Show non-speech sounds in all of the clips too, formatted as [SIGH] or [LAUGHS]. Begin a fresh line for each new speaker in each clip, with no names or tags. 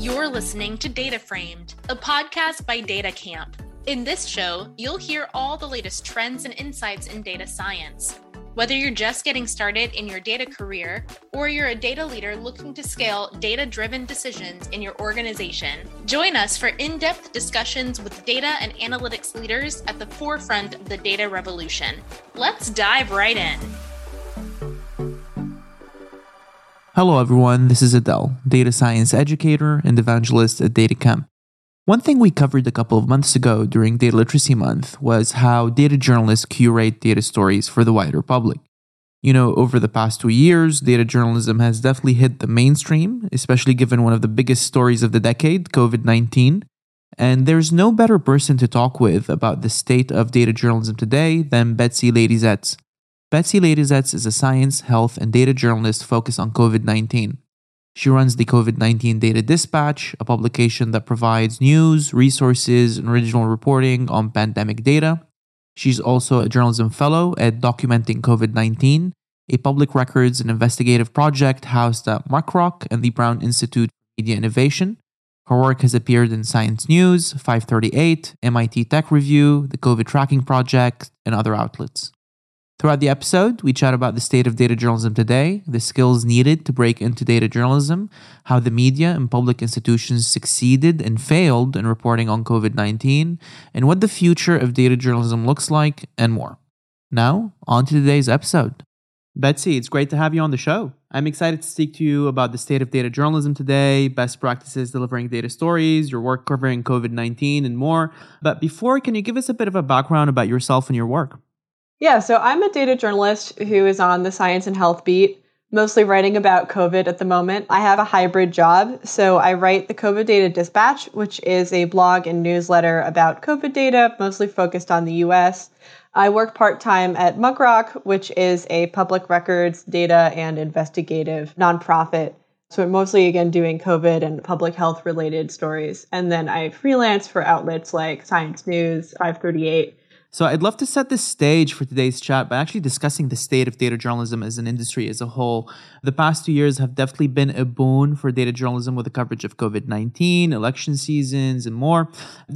You're listening to Data Framed, a podcast by Data Camp. In this show, you'll hear all the latest trends and insights in data science. Whether you're just getting started in your data career or you're a data leader looking to scale data driven decisions in your organization, join us for in depth discussions with data and analytics leaders at the forefront of the data revolution. Let's dive right in.
Hello, everyone. This is Adele, data science educator and evangelist at DataCamp. One thing we covered a couple of months ago during Data Literacy Month was how data journalists curate data stories for the wider public. You know, over the past two years, data journalism has definitely hit the mainstream, especially given one of the biggest stories of the decade, COVID 19. And there's no better person to talk with about the state of data journalism today than Betsy Ladyzhets. Betsy Ladyzhets is a science, health, and data journalist focused on COVID 19. She runs the COVID 19 Data Dispatch, a publication that provides news, resources, and original reporting on pandemic data. She's also a journalism fellow at Documenting COVID 19, a public records and investigative project housed at Muck Rock and the Brown Institute for Media Innovation. Her work has appeared in Science News, 538, MIT Tech Review, the COVID Tracking Project, and other outlets. Throughout the episode, we chat about the state of data journalism today, the skills needed to break into data journalism, how the media and public institutions succeeded and failed in reporting on COVID 19, and what the future of data journalism looks like, and more. Now, on to today's episode. Betsy, it's great to have you on the show. I'm excited to speak to you about the state of data journalism today, best practices delivering data stories, your work covering COVID 19, and more. But before, can you give us a bit of a background about yourself and your work?
Yeah, so I'm a data journalist who is on the science and health beat, mostly writing about COVID at the moment. I have a hybrid job, so I write the COVID Data Dispatch, which is a blog and newsletter about COVID data, mostly focused on the US. I work part time at Muck Rock, which is a public records, data, and investigative nonprofit. So I'm mostly again doing COVID and public health related stories. And then I freelance for outlets like Science News, 538,
so I'd love to set the stage for today's chat by actually discussing the state of data journalism as an industry as a whole. The past two years have definitely been a boon for data journalism with the coverage of COVID 19, election seasons, and more.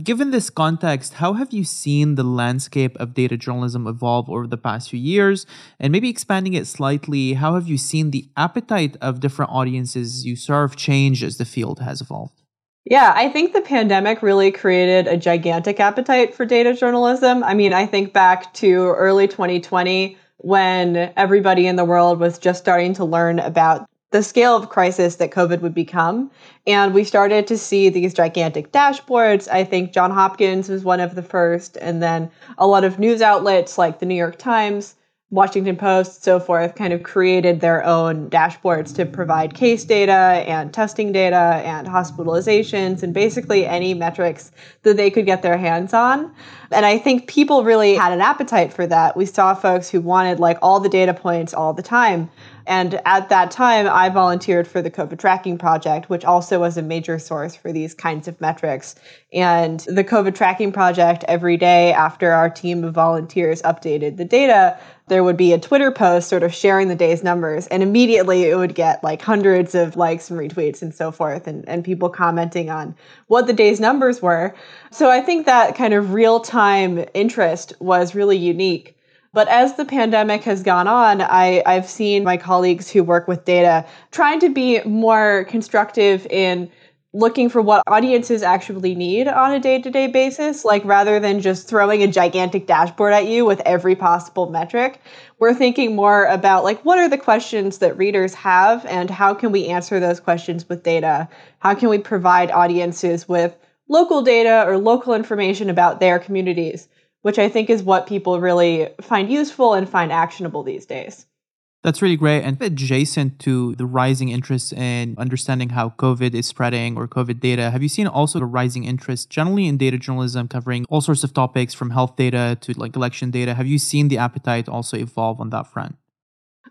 Given this context, how have you seen the landscape of data journalism evolve over the past few years? And maybe expanding it slightly, how have you seen the appetite of different audiences you serve change as the field has evolved?
Yeah, I think the pandemic really created a gigantic appetite for data journalism. I mean, I think back to early 2020 when everybody in the world was just starting to learn about the scale of crisis that COVID would become. And we started to see these gigantic dashboards. I think John Hopkins was one of the first, and then a lot of news outlets like the New York Times Washington Post, so forth, kind of created their own dashboards to provide case data and testing data and hospitalizations and basically any metrics that they could get their hands on. And I think people really had an appetite for that. We saw folks who wanted like all the data points all the time. And at that time, I volunteered for the COVID Tracking Project, which also was a major source for these kinds of metrics. And the COVID Tracking Project, every day after our team of volunteers updated the data, there would be a Twitter post sort of sharing the day's numbers, and immediately it would get like hundreds of likes and retweets and so forth, and, and people commenting on what the day's numbers were. So I think that kind of real time interest was really unique. But as the pandemic has gone on, I, I've seen my colleagues who work with data trying to be more constructive in looking for what audiences actually need on a day-to-day basis like rather than just throwing a gigantic dashboard at you with every possible metric we're thinking more about like what are the questions that readers have and how can we answer those questions with data? How can we provide audiences with local data or local information about their communities which i think is what people really find useful and find actionable these days
that's really great. And adjacent to the rising interest in understanding how COVID is spreading or COVID data, have you seen also a rising interest generally in data journalism covering all sorts of topics from health data to like election data? Have you seen the appetite also evolve on that front?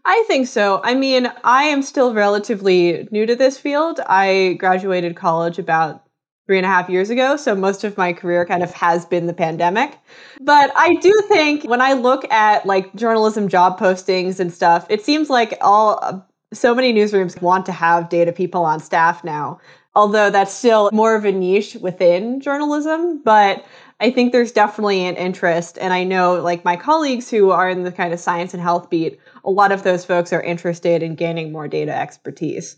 I think so. I mean, I am still relatively new to this field. I graduated college about three and a half years ago. So most of my career kind of has been the pandemic. But I do think when I look at like journalism job postings and stuff, it seems like all uh, so many newsrooms want to have data people on staff now. although that's still more of a niche within journalism. But I think there's definitely an interest. And I know, like, my colleagues who are in the kind of science and health beat, a lot of those folks are interested in gaining more data expertise.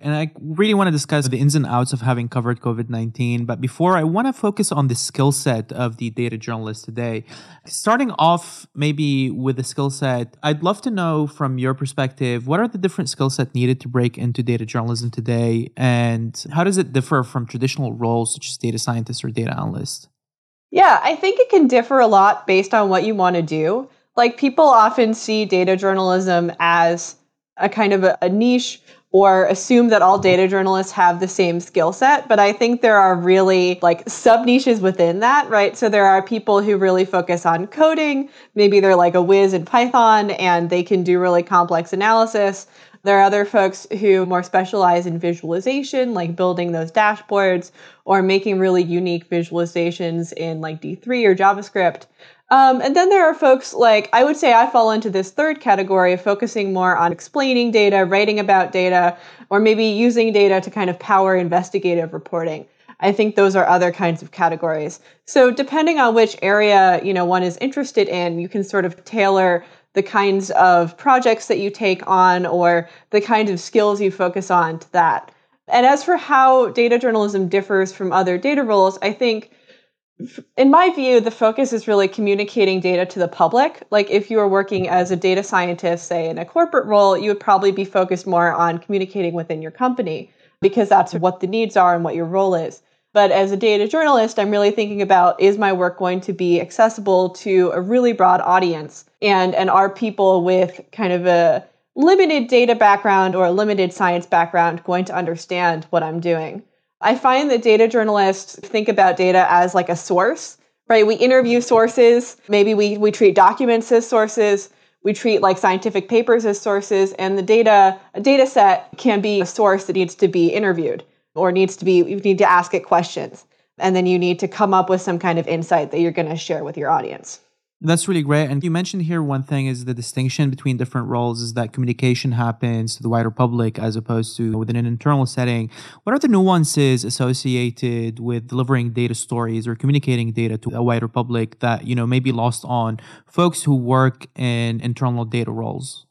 And I really want to discuss the ins and outs of having covered COVID 19. But before, I want to focus on the skill set of the data journalist today. Starting off, maybe with the skill set, I'd love to know from your perspective what are the different skill set needed to break into data journalism today? And how does it differ from traditional roles such as data scientist or data analyst?
Yeah, I think it can differ a lot based on what you want to do. Like, people often see data journalism as a kind of a, a niche or assume that all data journalists have the same skill set. But I think there are really like sub niches within that, right? So there are people who really focus on coding. Maybe they're like a whiz in Python and they can do really complex analysis. There are other folks who more specialize in visualization, like building those dashboards or making really unique visualizations in like D3 or JavaScript. Um, and then there are folks like, I would say I fall into this third category of focusing more on explaining data, writing about data, or maybe using data to kind of power investigative reporting. I think those are other kinds of categories. So depending on which area, you know, one is interested in, you can sort of tailor the kinds of projects that you take on or the kinds of skills you focus on to that. And as for how data journalism differs from other data roles, I think in my view, the focus is really communicating data to the public. Like if you were working as a data scientist, say in a corporate role, you would probably be focused more on communicating within your company because that's what the needs are and what your role is. But as a data journalist, I'm really thinking about is my work going to be accessible to a really broad audience? And and are people with kind of a limited data background or a limited science background going to understand what I'm doing? I find that data journalists think about data as like a source, right? We interview sources, maybe we, we treat documents as sources, we treat like scientific papers as sources, and the data, a data set can be a source that needs to be interviewed or needs to be, you need to ask it questions. And then you need to come up with some kind of insight that you're going to share with your audience.
That's really great. And you mentioned here one thing is the distinction between different roles is that communication happens to the wider public as opposed to within an internal setting. What are the nuances associated with delivering data stories or communicating data to a wider public that, you know, may be lost on folks who work in internal data roles?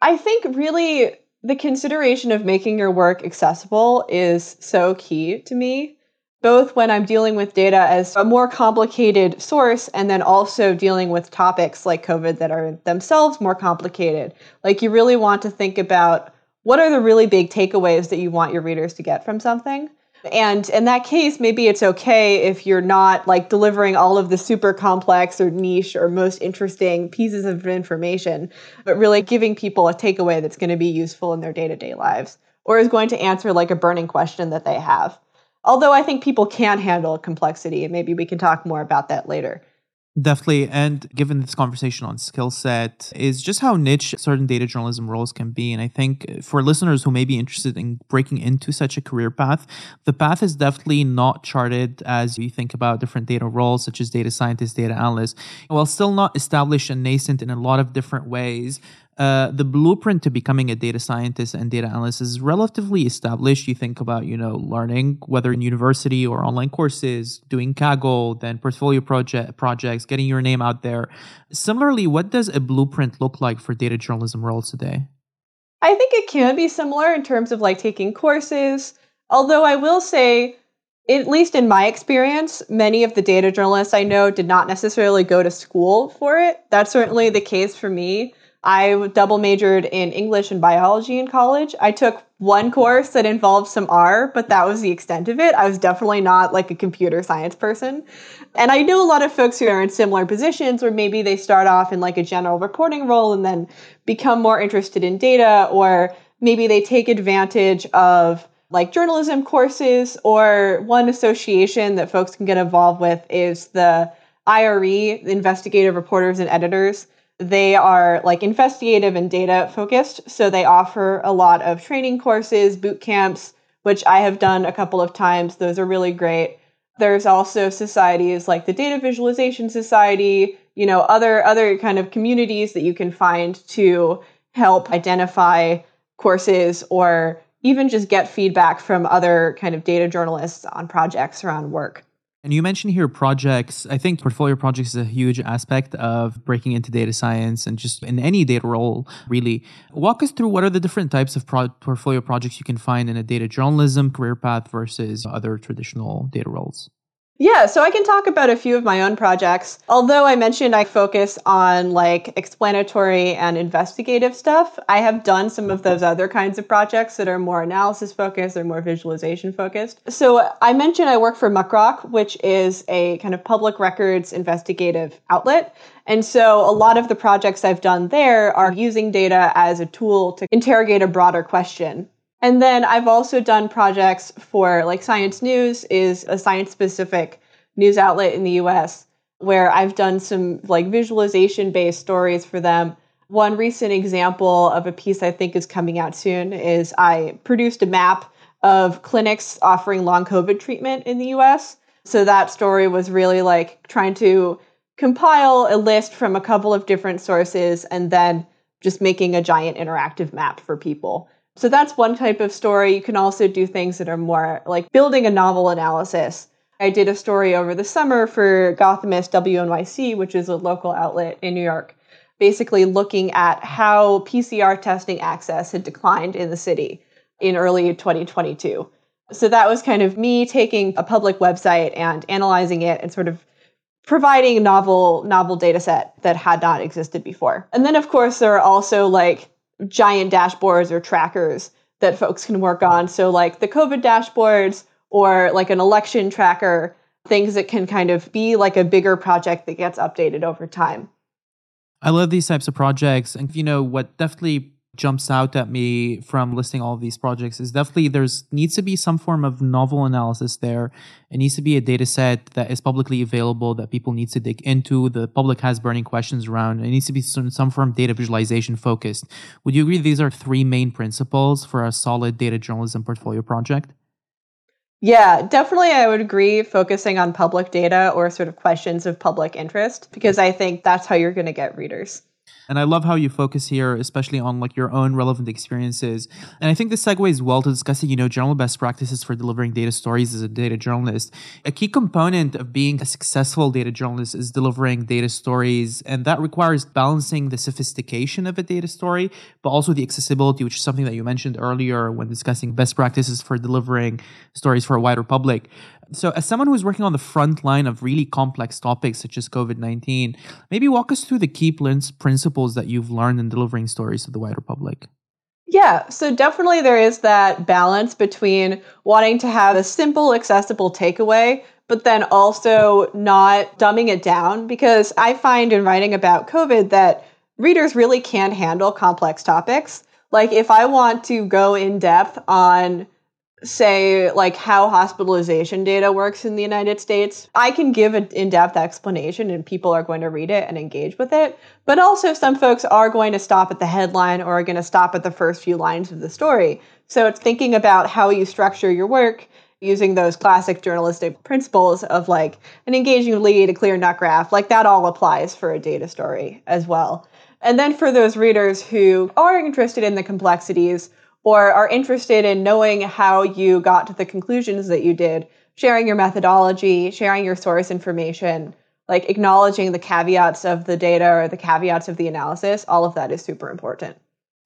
I think really the consideration of making your work accessible is so key to me both when I'm dealing with data as a more complicated source and then also dealing with topics like COVID that are themselves more complicated. Like you really want to think about what are the really big takeaways that you want your readers to get from something. And in that case, maybe it's okay if you're not like delivering all of the super complex or niche or most interesting pieces of information, but really giving people a takeaway that's going to be useful in their day to day lives or is going to answer like a burning question that they have. Although I think people can handle complexity, and maybe we can talk more about that later.
Definitely. And given this conversation on skill set, is just how niche certain data journalism roles can be. And I think uh, for listeners who may be interested in breaking into such a career path, the path is definitely not charted as you think about different data roles, such as data scientist, data analyst. While still not established and nascent in a lot of different ways, uh, the blueprint to becoming a data scientist and data analyst is relatively established. You think about, you know, learning, whether in university or online courses, doing Kaggle, then portfolio project projects, getting your name out there. Similarly, what does a blueprint look like for data journalism roles today?
I think it can be similar in terms of like taking courses. Although I will say, at least in my experience, many of the data journalists I know did not necessarily go to school for it. That's certainly the case for me. I double majored in English and biology in college. I took one course that involved some R, but that was the extent of it. I was definitely not like a computer science person. And I know a lot of folks who are in similar positions where maybe they start off in like a general reporting role and then become more interested in data, or maybe they take advantage of like journalism courses, or one association that folks can get involved with is the IRE, Investigative Reporters and Editors they are like investigative and data focused. So they offer a lot of training courses, boot camps, which I have done a couple of times. Those are really great. There's also societies like the Data Visualization Society, you know, other other kind of communities that you can find to help identify courses or even just get feedback from other kind of data journalists on projects around work.
And you mentioned here projects. I think portfolio projects is a huge aspect of breaking into data science and just in any data role, really. Walk us through what are the different types of pro- portfolio projects you can find in a data journalism career path versus other traditional data roles.
Yeah, so I can talk about a few of my own projects. Although I mentioned I focus on like explanatory and investigative stuff, I have done some of those other kinds of projects that are more analysis focused or more visualization focused. So I mentioned I work for Muckrock, which is a kind of public records investigative outlet. And so a lot of the projects I've done there are using data as a tool to interrogate a broader question. And then I've also done projects for like Science News is a science specific news outlet in the US where I've done some like visualization based stories for them. One recent example of a piece I think is coming out soon is I produced a map of clinics offering long COVID treatment in the US. So that story was really like trying to compile a list from a couple of different sources and then just making a giant interactive map for people. So that's one type of story. You can also do things that are more like building a novel analysis. I did a story over the summer for Gothamist WNYC, which is a local outlet in New York, basically looking at how PCR testing access had declined in the city in early 2022. So that was kind of me taking a public website and analyzing it and sort of providing a novel novel data set that had not existed before. And then of course there are also like giant dashboards or trackers that folks can work on. So, like the COVID dashboards or like an election tracker, things that can kind of be like a bigger project that gets updated over time.
I love these types of projects. And, you know, what definitely jumps out at me from listing all of these projects is definitely there's needs to be some form of novel analysis there. It needs to be a data set that is publicly available that people need to dig into. The public has burning questions around. It needs to be some, some form of data visualization focused. Would you agree these are three main principles for a solid data journalism portfolio project?
Yeah, definitely. I would agree focusing on public data or sort of questions of public interest because I think that's how you're going to get readers.
And I love how you focus here, especially on like your own relevant experiences. And I think this segues well to discussing, you know, general best practices for delivering data stories as a data journalist. A key component of being a successful data journalist is delivering data stories. And that requires balancing the sophistication of a data story, but also the accessibility, which is something that you mentioned earlier when discussing best practices for delivering stories for a wider public so as someone who's working on the front line of really complex topics such as covid-19 maybe walk us through the key principles that you've learned in delivering stories to the wider public
yeah, so definitely there is that balance between wanting to have a simple, accessible takeaway, but then also not dumbing it down. Because I find in writing about COVID that readers really can't handle complex topics. Like, if I want to go in depth on say like how hospitalization data works in the United States, I can give an in-depth explanation and people are going to read it and engage with it. But also some folks are going to stop at the headline or are going to stop at the first few lines of the story. So it's thinking about how you structure your work using those classic journalistic principles of like an engaging lead, a clear nut graph, like that all applies for a data story as well. And then for those readers who are interested in the complexities or are interested in knowing how you got to the conclusions that you did, sharing your methodology, sharing your source information, like acknowledging the caveats of the data or the caveats of the analysis, all of that is super important.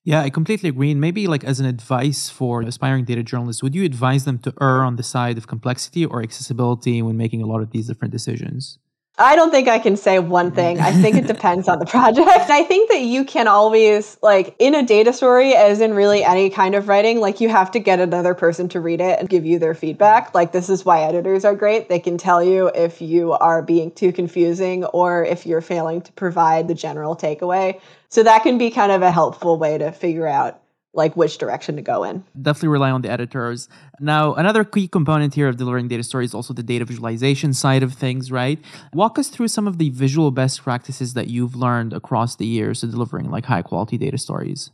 Yeah, I completely agree. And maybe like as an advice for aspiring data journalists, would you advise them to err on the side of complexity or accessibility when making a lot of these different decisions?
I don't think I can say one thing. I think it depends on the project. I think that you can always, like, in a data story, as in really any kind of writing, like, you have to get another person to read it and give you their feedback. Like, this is why editors are great. They can tell you if you are being too confusing or if you're failing to provide the general takeaway. So that can be kind of a helpful way to figure out like which direction to go in.
Definitely rely on the editors. Now, another key component here of delivering data story is also the data visualization side of things, right? Walk us through some of the visual best practices that you've learned across the years of delivering like high quality data stories.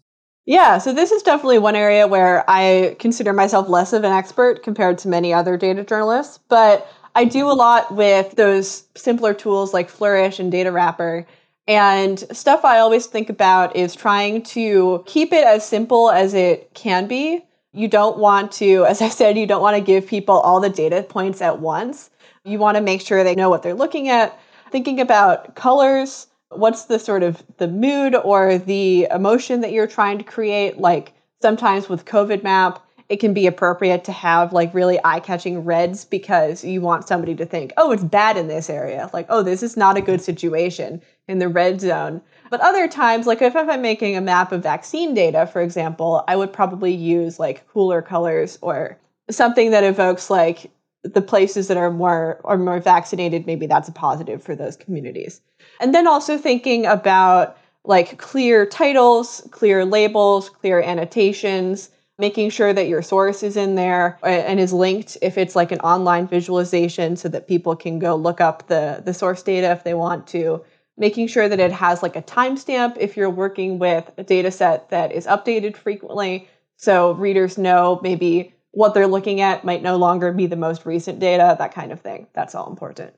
Yeah, so this is definitely one area where I consider myself less of an expert compared to many other data journalists, but I do a lot with those simpler tools like Flourish and Data Wrapper and stuff I always think about is trying to keep it as simple as it can be, You don't want to, [LAUGHS] as I said, you don't want to give people all the data points at once. You want to make sure they know what they're looking at. Thinking about colors, what's the sort of the mood or the emotion that you're trying to create? Like sometimes with COVID map, it can be appropriate to have like really eye-catching reds because you want somebody to think, "Oh, it's bad in this area." Like, "Oh, this is not a good situation in the red zone." But other times, like if, if I'm making a map of vaccine data, for example, I would probably use like cooler colors or something that evokes like the places that are more are more vaccinated, maybe that's a positive for those communities. And then also thinking about like clear titles, clear labels, clear annotations, making sure that your source is in there and is linked if it's like an online visualization so that people can go look up the, the source data if they want to. Making sure that it has like a timestamp if you're working with a data set that is updated frequently so readers know maybe what they're looking at might no longer be the most recent data, that kind of thing. That's all important.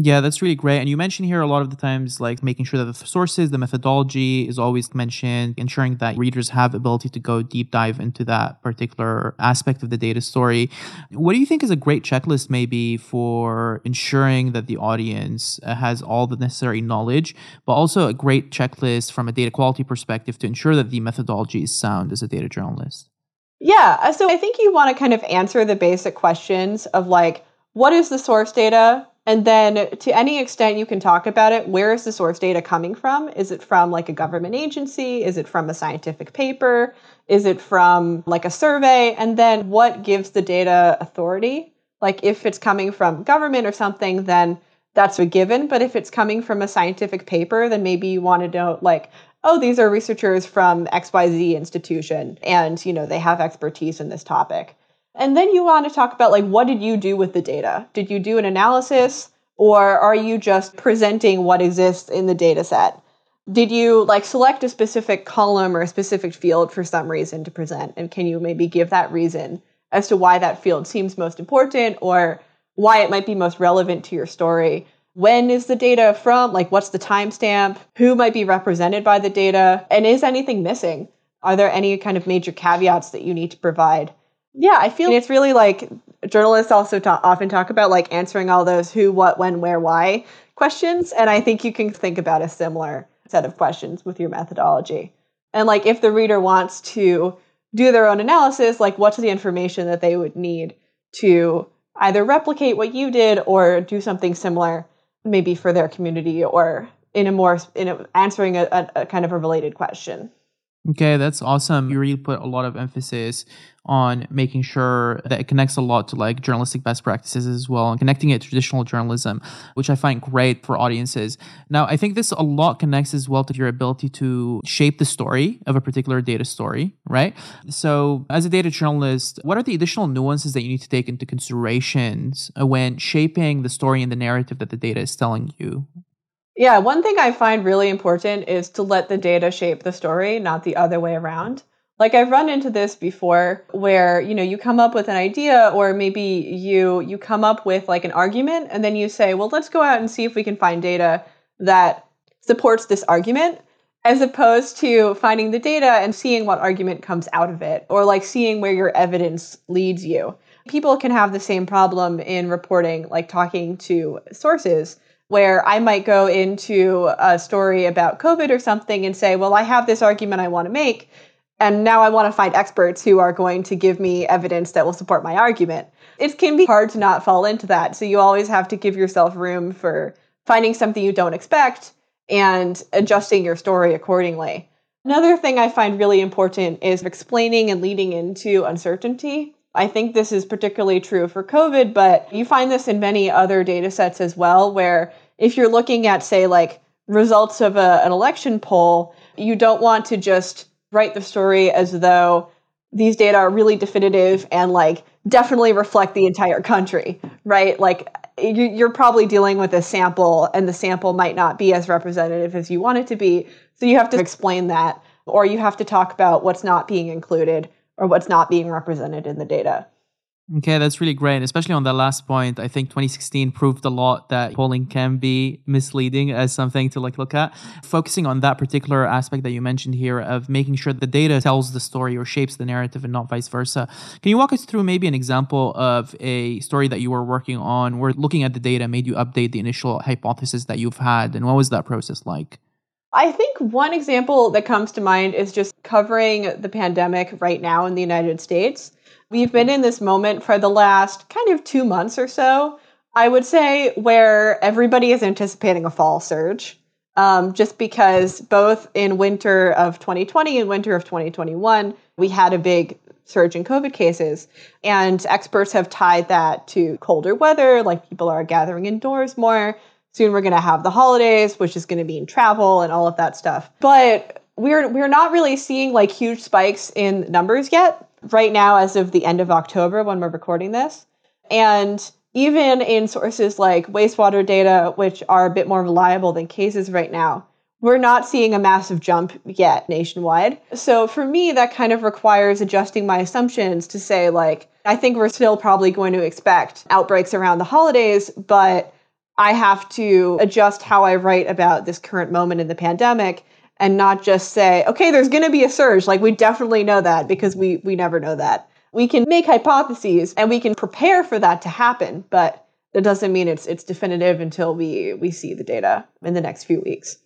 Yeah, that's really great. And you mentioned here a lot of the times like making sure that the sources, the methodology is always mentioned, ensuring that readers have ability to go deep dive into that particular aspect of the data story. What do you think is a great checklist maybe for ensuring that the audience uh, has all the necessary knowledge, but also a great checklist from a data quality perspective to ensure that the methodology is sound as a data journalist?
Yeah, uh, so I think you want to kind of answer the basic questions of like, what is the source data? And then to any extent you can talk about it, where is the source data coming from? Is it from like a government agency? Is it from a scientific paper? Is it from like a survey? And then what gives the data authority? Like if it's coming from government or something, then that's a given. But if it's coming from a scientific paper, then maybe you want to know like, oh, these are researchers from XYZ institution and, you know, they have expertise in this topic. And then you want to talk about like what did you do with the data? Did you do an analysis or are you just presenting what exists in the data set? Did you like select a specific column or a specific field for some reason to present? And can you maybe give that reason as to why that field seems most important or why it might be most relevant to your story? When is the data from? Like, what's the timestamp? Who might be represented by the data? And is anything missing? Are there any kind of major caveats that you need to provide? Yeah, I feel it's really like journalists also ta- often talk about like answering all those who, what, when, where, why questions. And I think you can think about a similar set of questions with your methodology. And like if the reader wants to do their own analysis, like what's the information that they would need to either replicate what you did or do something similar, maybe for their community or in a more in a, answering a, a, a kind of a related question.
Okay, that's awesome. You really put a lot of emphasis on making sure that it connects a lot to like journalistic best practices as well and connecting it to traditional journalism, which I find great for audiences. Now, I think this a lot connects as well to your ability to shape the story of a particular data story, right? So, as a data journalist, what are the additional nuances that you need to take into considerations when shaping the story and the narrative that the data is telling you?
Yeah, one thing I find really important is to let the data shape the story, not the other way around. Like I've run into this before where, you know, you come up with an idea or maybe you you come up with like an argument and then you say, "Well, let's go out and see if we can find data that supports this argument." As opposed to finding the data and seeing what argument comes out of it or like seeing where your evidence leads you. People can have the same problem in reporting, like talking to sources where I might go into a story about COVID or something and say, well, I have this argument I want to make. And now I want to find experts who are going to give me evidence that will support my argument. It can be hard to not fall into that. So you always have to give yourself room for finding something you don't expect and adjusting your story accordingly. Another thing I find really important is explaining and leading into uncertainty. I think this is particularly true for COVID, but you find this in many other data sets as well, where if you're looking at, say, like results of a, an election poll, you don't want to just write the story as though these data are really definitive and like definitely reflect the entire country, right? Like you're probably dealing with a sample and the sample might not be as representative as you want it to be. So you have to explain that, or you have to talk about what's not being included or what's not being represented in the data.
Okay, that's really great. Especially on that last point, I think 2016 proved a lot that polling can be misleading as something to like look at. Focusing on that particular aspect that you mentioned here of making sure the data tells the story or shapes the narrative and not vice versa. Can you walk us through maybe an example of a story that you were working on where looking at the data made you update the initial hypothesis that you've had and what was that process like?
I think one example that comes to mind is just covering the pandemic right now in the United States. We've been in this moment for the last kind of two months or so, I would say, where everybody is anticipating a fall surge. Um, just because both in winter of 2020 and winter of 2021, we had a big surge in COVID cases. And experts have tied that to colder weather, like people are gathering indoors more. Soon we're going to have the holidays, which is going to mean travel and all of that stuff. But we're we're not really seeing like huge spikes in numbers yet right now as of the end of October when we're recording this. And even in sources like wastewater data, which are a bit more reliable than cases right now, we're not seeing a massive jump yet nationwide. So for me, that kind of requires adjusting my assumptions to say, like, I think we're still probably going to expect outbreaks around the holidays, but I have to adjust how I write about this current moment in the pandemic and not just say, okay, there's going to be a surge. Like we definitely know that because we we never know that. We can make hypotheses and we can prepare for that to happen, but that doesn't mean it's it's definitive until we we see the data in the next few weeks.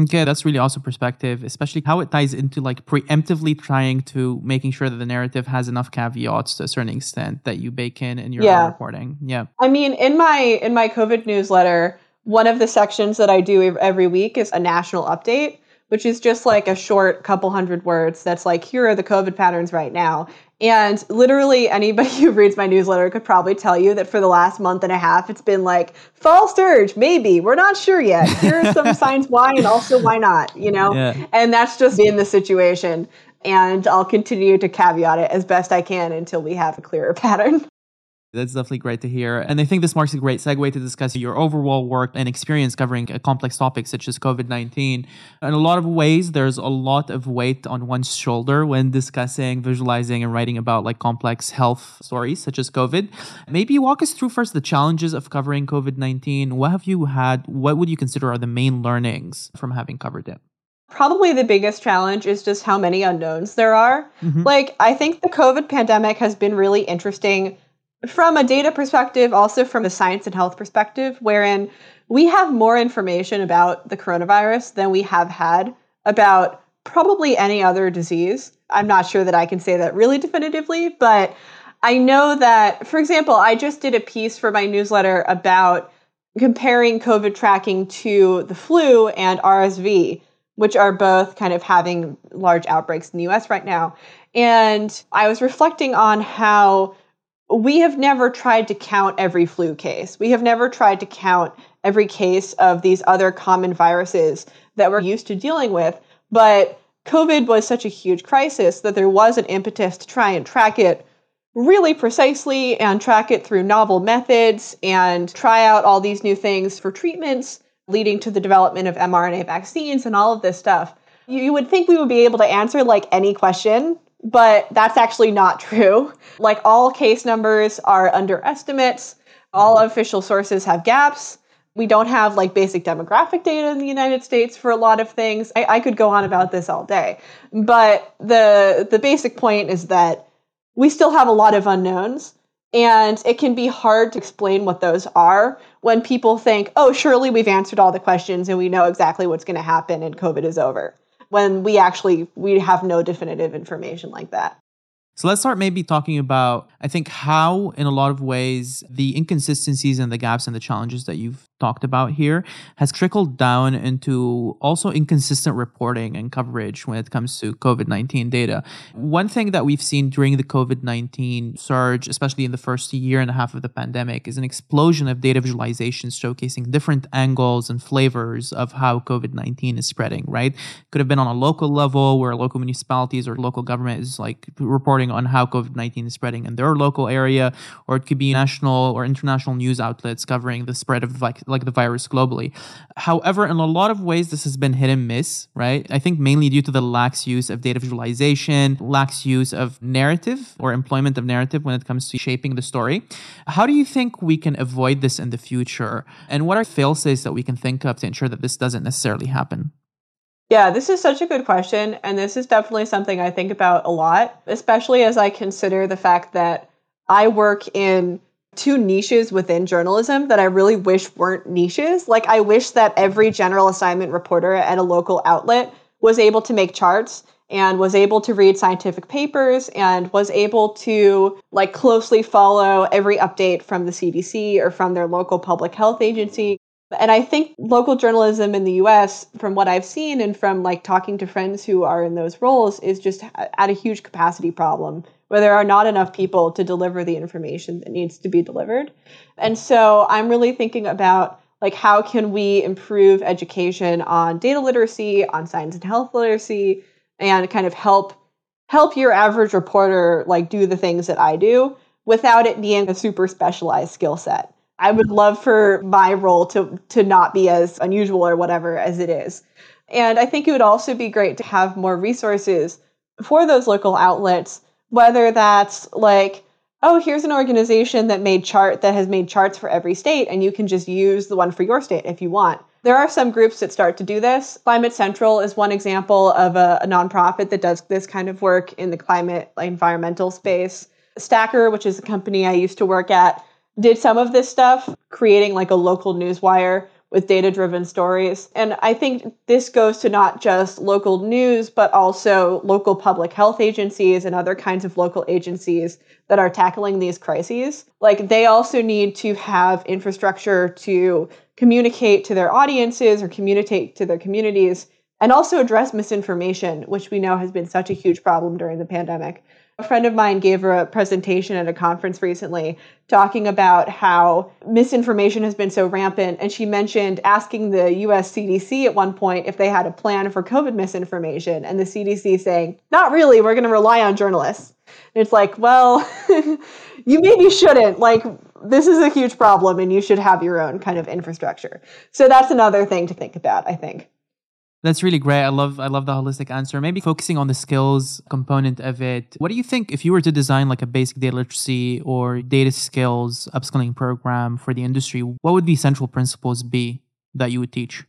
Okay, that's really awesome perspective, especially how it ties into like preemptively trying to making sure that the narrative has enough caveats to a certain extent that you bake in in your yeah. reporting. Yeah.
I mean, in my in my COVID newsletter, one of the sections that I do every week is a national update which is just like a short couple hundred words that's like, here are the COVID patterns right now. And literally anybody [LAUGHS] who reads my newsletter could probably tell you that for the last month and a half, it's been like fall surge, maybe. We're not sure yet. Here are some [LAUGHS] signs why and also why not, you know? Yeah. And that's just in the situation. And I'll continue to caveat it as best I can until we have a clearer [LAUGHS] pattern.
That's definitely great to hear. And I think this marks a great segue to discuss your overall work and experience covering a complex topic such as COVID 19. In a lot of ways, there's a lot of weight on one's shoulder when discussing, visualizing, and writing about like complex health stories such as COVID. Maybe walk us through first the challenges of covering COVID 19. What have you had? What would you consider are the main learnings from having covered it?
Probably the biggest challenge is just how many unknowns there are. Mm-hmm. Like, I think the COVID pandemic has been really interesting from a data perspective, also from a science and health perspective, wherein we have more information about the coronavirus than we have had about probably any other disease. I'm not sure that I can say that really definitively, but I know that, for example, I just did a piece for my newsletter about comparing COVID tracking to the flu and RSV, which are both kind of having large outbreaks in the US right now. And I was reflecting on how we have never tried to count every flu case. We have never tried to count every case of these other common viruses that we're used to dealing with. But COVID was such a huge crisis that there was an impetus to try and track it really precisely and track it through novel methods and try out all these new things for treatments, leading to the development of mRNA vaccines and all of this stuff. You would think we would be able to answer like any question but that's actually not true. Like all case numbers are underestimates, all official sources have gaps. We don't have like basic demographic data in the United States for a lot of things. I, I could go on about this all day. But the the basic point is that we still have a lot of unknowns. And it can be hard to explain what those are when people think, oh, surely we've answered all the questions and we know exactly what's going to happen and COVID is over when we actually we have no definitive information like that.
So let's start maybe talking about, I think, how in a lot of ways the inconsistencies and the gaps and the challenges that you've talked about here has trickled down into also inconsistent reporting and coverage when it comes to COVID 19 data. One thing that we've seen during the COVID 19 surge, especially in the first year and a half of the pandemic, is an explosion of data visualizations showcasing different angles and flavors of how COVID 19 is spreading, right? Could have been on a local level where local municipalities or local government is like reporting on how COVID 19 is spreading in their local area, or it could be national or international news outlets covering the spread of the like the virus globally. However, in a lot of ways, this has been hit and miss, right? I think mainly due to the lax use of data visualization, lax use of narrative or employment of narrative when it comes to shaping the story. How do you think we can avoid this in the future? And what are fail safes that we can think of to ensure that this doesn't necessarily happen?
Yeah, this is such a good question. And this is definitely something I think about a lot, especially as I consider the fact that I work in two niches within journalism that I really wish weren't niches. Like, I wish that every general assignment reporter at a local outlet was able to make charts and was able to read scientific papers and was able to like closely follow every update from the CDC or from their local public health agency. And I think local journalism in the US, from what I've seen and from like talking to friends who are in those roles, is just at a huge capacity problem where there are not enough people to deliver the information that needs to be delivered. And so I'm really thinking about like how can we improve education on data literacy, on science and health literacy, and kind of help help your average reporter like do the things that I do without it being a super specialized skill set. I would love for my role to to not be as unusual or whatever as it is. And I think it would also be great to have more resources for those local outlets whether that's like oh here's an organization that made chart that has made charts for every state and you can just use the one for your state if you want. There are some groups that start to do this. Climate central is one example of a, a nonprofit that does this kind of work in the climate environmental space. Stacker which is a company i used to work at did some of this stuff creating like a local newswire with data driven stories. And I think this goes to not just local news, but also local public health agencies and other kinds of local agencies that are tackling these crises. Like they also need to have infrastructure to communicate to their audiences or communicate to their communities and also address misinformation, which we know has been such a huge problem during the pandemic. A friend of mine gave a presentation at a conference recently talking about how misinformation has been so rampant. And she mentioned asking the US CDC at one point if they had a plan for COVID misinformation. And the CDC saying, not really, we're going to rely on journalists. And it's like, well, [LAUGHS] you maybe shouldn't. Like, this is a huge problem and you should have your own kind of infrastructure. So that's another thing to think about, I think.
That's really great. I love I love the holistic answer. Maybe focusing on the skills component of it. What do you think if you were to design like a basic data literacy or data skills upskilling program for the industry, what would the central principles be that you would teach?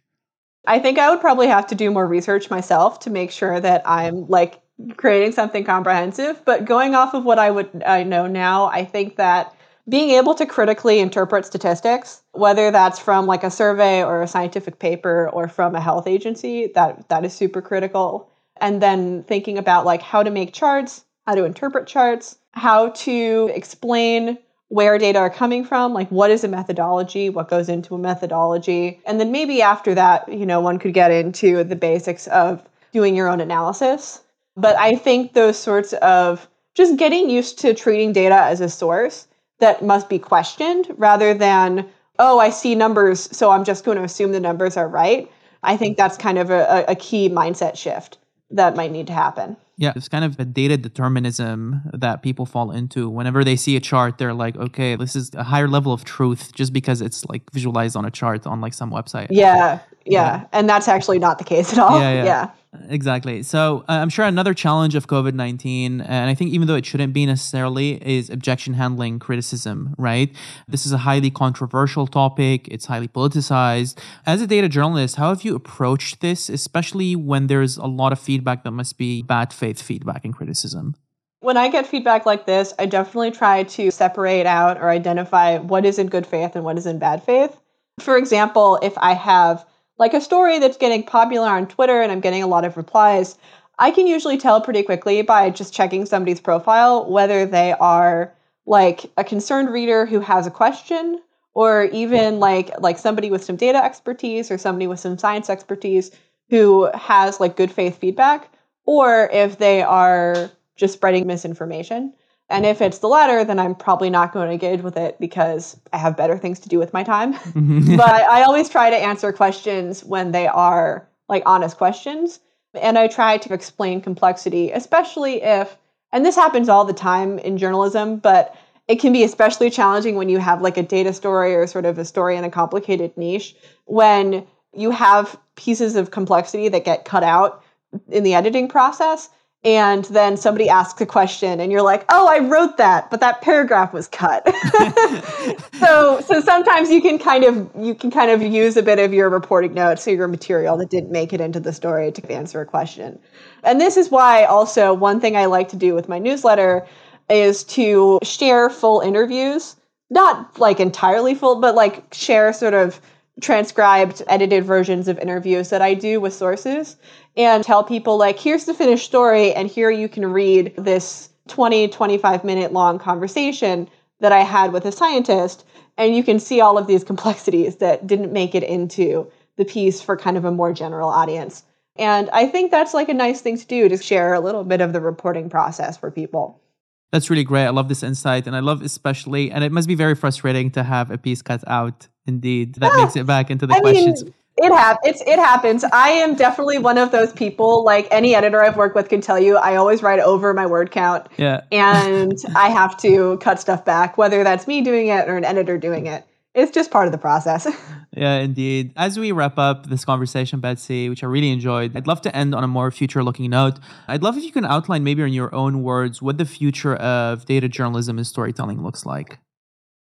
I think I would probably have to do more research myself to make sure that I'm like creating something comprehensive, but going off of what I would I know now, I think that being able to critically interpret statistics whether that's from like a survey or a scientific paper or from a health agency that that is super critical. And then thinking about like how to make charts how to interpret charts how to explain where data are coming from like what is a methodology what goes into a methodology. And then maybe after that you know one could get into the basics of doing your own analysis. But i think those sorts of just getting used to treating data as a source that must be questioned rather than, oh, I see numbers, so I'm just going to assume the numbers are right. I think that's kind of a, a key mindset shift that might need to happen.
Yeah, it's kind of a data determinism that people fall into. Whenever they see a chart, they're like, okay, this is a higher level of truth just because it's like visualized on a chart on like some website.
Yeah, yeah. yeah. And that's actually not the case at all. Yeah. yeah. yeah.
Exactly. So uh, I'm sure another challenge of COVID 19, and I think even though it shouldn't be necessarily, is objection handling criticism, right? This is a highly controversial topic, it's highly politicized. As a data journalist, how have you approached this, especially when there's a lot of feedback that must be bad faith feedback and criticism?
When I get feedback like this, I definitely try to separate out or identify what is in good faith and what is in bad faith. For example, if I have like a story that's getting popular on Twitter and I'm getting a lot of replies, I can usually tell pretty quickly by just checking somebody's profile whether they are like a concerned reader who has a question or even like like somebody with some data expertise or somebody with some science expertise who has like good faith feedback or if they are just spreading misinformation. And if it's the latter, then I'm probably not going to engage with it because I have better things to do with my time. [LAUGHS] Mm-hmm. but I always try to answer questions when they are like honest questions. And I try to explain complexity, especially if, and this happens all the time in journalism, but it can be especially challenging when you have like a data story or sort of a story in a complicated niche when you have pieces of complexity that get cut out in the editing process and then somebody asks a question and you're like oh i wrote that but that paragraph was cut. [LAUGHS] So so sometimes you can kind of you can kind of use a bit of your reporting notes or your material that didn't make it into the story to answer a question. And this is why also one thing i like to do with my newsletter is to share full interviews not like entirely full but like share sort of transcribed edited versions of interviews that i do with sources and tell people like here's the finished story and here you can read this 20 25 minute long conversation that i had with a scientist and you can see all of these complexities that didn't make it into the piece for kind of a more general audience. And i think that's like a nice thing to do to share a little bit of the reporting process for people
that's really great. I love this insight. And I love especially, and it must be very frustrating to have a piece cut out, indeed. That makes it back into the I questions. Mean,
it happens. It happens. I am definitely one of those people. Like any editor I've worked with can tell you, I always write over my word count.
Yeah.
And I have to cut stuff back, whether that's me doing it or an editor doing it. It's just part of the process. [LAUGHS]
yeah, indeed. As we wrap up this conversation, Betsy, which I really enjoyed, I'd love to end on a more future looking note. I'd love if you can outline, maybe in your own words, what the future of data journalism and storytelling looks like.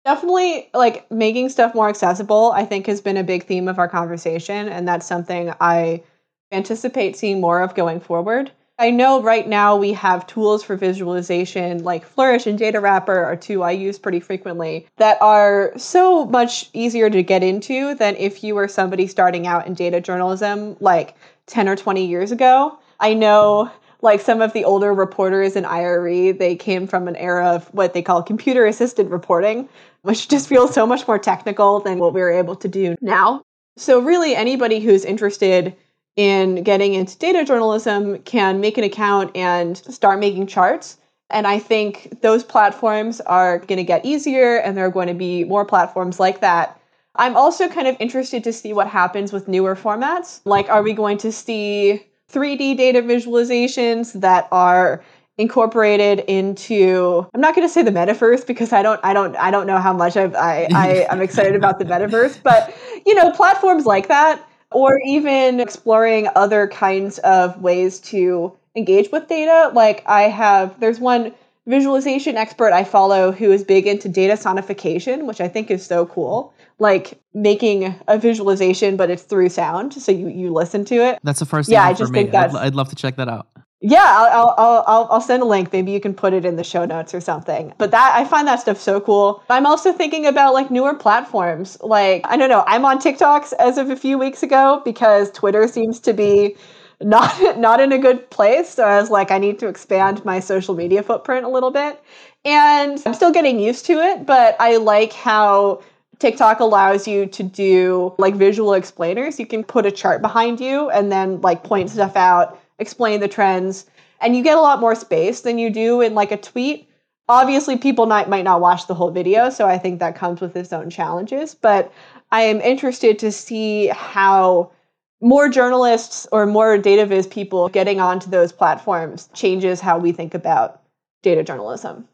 Definitely like making stuff more accessible, I think has been a big theme of our conversation. And that's something I anticipate seeing more of going forward. I know right now we have tools for visualization like Flourish and Data Wrapper are two I use pretty frequently that are so much easier to get into than if you were somebody starting out in data journalism like 10 or 20 years ago. I know like some of the older reporters in IRE, they came from an era of what they call computer assisted reporting, which just feels so much more technical than what we're able to do now. So, really, anybody who's interested in getting into data journalism can make an account and start making charts. And I think those platforms are going to get easier, and there are going to be more platforms like that. I'm also kind of interested to see what happens with newer formats. Like, are we going to see 3D data visualizations that are incorporated into I'm not going to say the metaverse because I don't I don't I don't know how much I've, I I am excited about the metaverse but you know platforms like that or even exploring other kinds of ways to engage with data. Like I have there's one visualization expert I follow who is big into data sonification which I think is so cool. Like making a visualization but it's through sound so you you listen to it.
That's the first yeah i just think that I'd, I'd love to check that out
yeah, I'll, I'll, I'll, I'll send a link. Maybe you can put it in the show notes or something. But that, I find that stuff so cool. I'm also thinking about like newer platforms. Like, I don't know, I'm on TikToks as of a few weeks ago because Twitter seems to be not, [LAUGHS] not in a good place. So I was like, I need to expand my social media footprint a little bit. And I'm still getting used to it, but I like how TikTok allows you to do like visual explainers. You can put a chart behind you and then like point stuff out explain the trends, and you get a lot more space than you do in like a tweet. Obviously, people not, might not watch the whole video, so I think that comes with its own challenges. But I am interested to see how more journalists or more data viz people getting onto those platforms changes how we think about data journalism.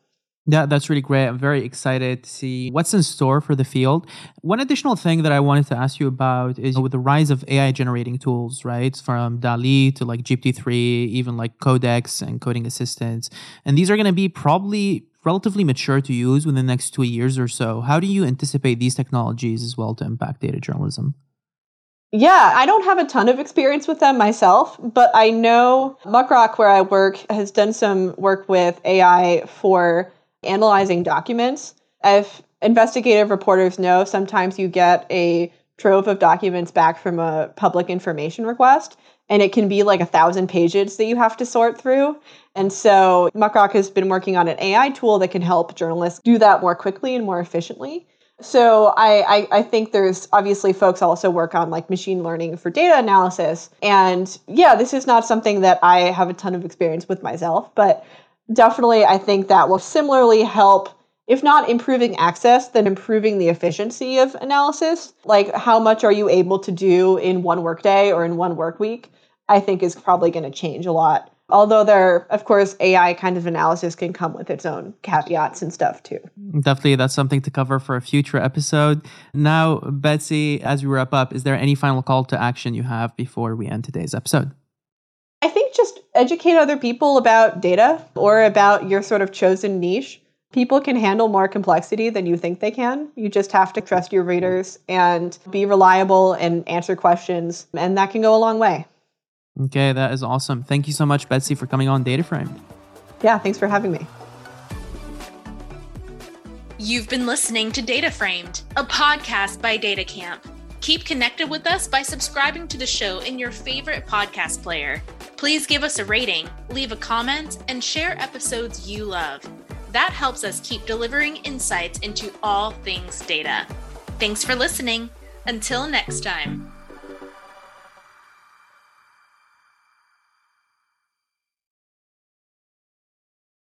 Yeah, that's really great. I'm very excited to see what's in store for the field. One additional thing that I wanted to ask you about is with the rise of AI generating tools, right? From DALL-E to like GPT-3, even like Codex and coding assistants. And these are going to be probably relatively mature to use within the next two years or so. How do you anticipate these technologies as well to impact data journalism?
Yeah, I don't have a ton of experience with them myself, but I know Muckrock, where I work, has done some work with AI for analyzing documents. If investigative reporters know, sometimes you get a trove of documents back from a public information request, and it can be like a thousand pages that you have to sort through. And so Muckrock has been working on an AI tool that can help journalists do that more quickly and more efficiently. So I, I, I, think there's obviously folks also work on like machine learning for data analysis. And yeah, this is not something that I have a ton of experience with myself, but definitely, I think that will similarly help, if not improving access, then improving the efficiency of analysis. Like, how much are you able to do in one workday or in one work week? I think is probably going to change a lot Although there, of course, AI kind of analysis can come with its own caveats and stuff too.
Definitely, that's something to cover for a future episode. Now, Betsy, as we wrap up, is there any final call to action you have before we end today's episode?
I think just educate other people about data or about your sort of chosen niche. People can handle more complexity than you think they can. You just have to trust your readers and be reliable and answer questions, and that can go a long way.
Okay, that is awesome. Thank you so much, Betsy, for coming on DataFramed.
Yeah, thanks for having me.
You've been listening to Data Framed, a podcast by DataCamp. Keep connected with us by subscribing to the show in your favorite podcast player. Please give us a rating, leave a comment, and share episodes you love. That helps us keep delivering insights into all things data. Thanks for listening. Until next time.